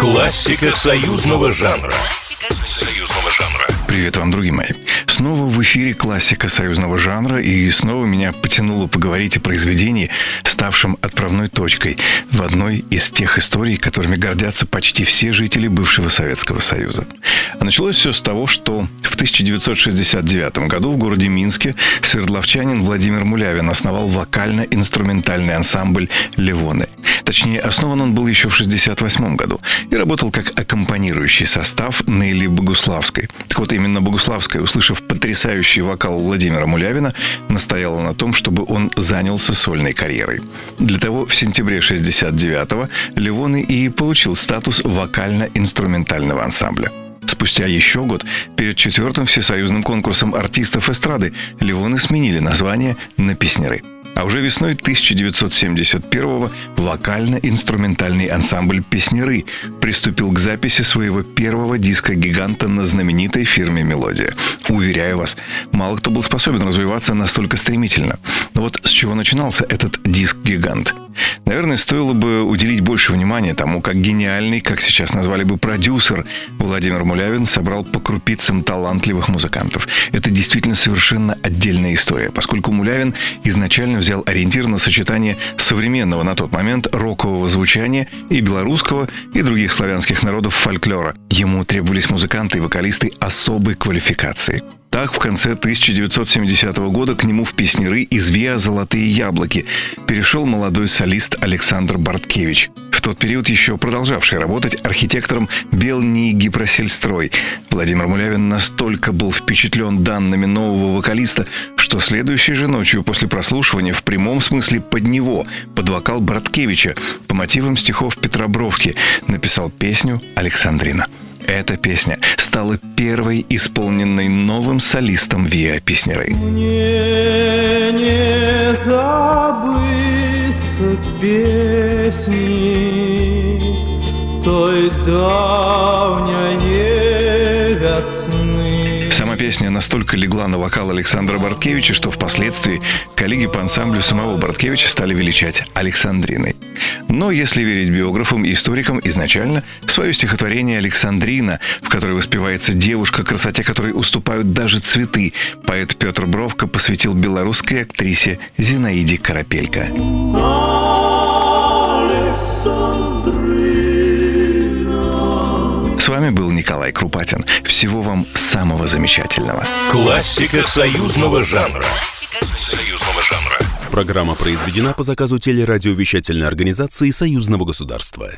Классика союзного жанра. Союзного жанра. Привет вам, другие мои. Снова в эфире классика союзного жанра, и снова меня потянуло поговорить о произведении, ставшем отправной точкой в одной из тех историй, которыми гордятся почти все жители бывшего Советского Союза. А началось все с того, что в 1969 году в городе Минске свердловчанин Владимир Мулявин основал вокально-инструментальный ансамбль «Левоны». Точнее, основан он был еще в 1968 году и работал как аккомпанирующий состав Нелли Богуславской. Так вот, именно Богуславская, услышав потрясающий вокал Владимира Мулявина, настояла на том, чтобы он занялся сольной карьерой. Для того в сентябре 69-го Левоны и получил статус вокально-инструментального ансамбля. Спустя еще год, перед четвертым всесоюзным конкурсом артистов эстрады, Левоны сменили название на «Песнеры». А уже весной 1971-го вокально-инструментальный ансамбль «Песнеры» приступил к записи своего первого диска-гиганта на знаменитой фирме «Мелодия». Уверяю вас, мало кто был способен развиваться настолько стремительно. Но вот с чего начинался этот диск-гигант? Наверное, стоило бы уделить больше внимания тому, как гениальный, как сейчас назвали бы продюсер Владимир Мулявин собрал по крупицам талантливых музыкантов. Это действительно совершенно отдельная история, поскольку Мулявин изначально взял ориентир на сочетание современного на тот момент рокового звучания и белорусского и других славянских народов фольклора. Ему требовались музыканты и вокалисты особой квалификации. Так, в конце 1970 года к нему в песнеры из ВИА «Золотые яблоки» перешел молодой солист Александр Барткевич, в тот период еще продолжавший работать архитектором Белнии Гипросельстрой. Владимир Мулявин настолько был впечатлен данными нового вокалиста, что следующей же ночью после прослушивания в прямом смысле под него, под вокал Барткевича, по мотивам стихов Петра Бровки, написал песню «Александрина». Эта песня стала первой исполненной новым солистом Виа Песнеры. Мне не забыться песни той давней весны. Песня настолько легла на вокал Александра Борткевича, что впоследствии коллеги по ансамблю самого Борткевича стали величать Александриной. Но, если верить биографам и историкам, изначально свое стихотворение «Александрина», в которой воспевается девушка, красоте которой уступают даже цветы, поэт Петр Бровко посвятил белорусской актрисе Зинаиде Карапелько. Вами был Николай Крупатин. Всего вам самого замечательного. Классика союзного жанра. Союзного жанра. Программа произведена по заказу телерадиовещательной организации Союзного государства.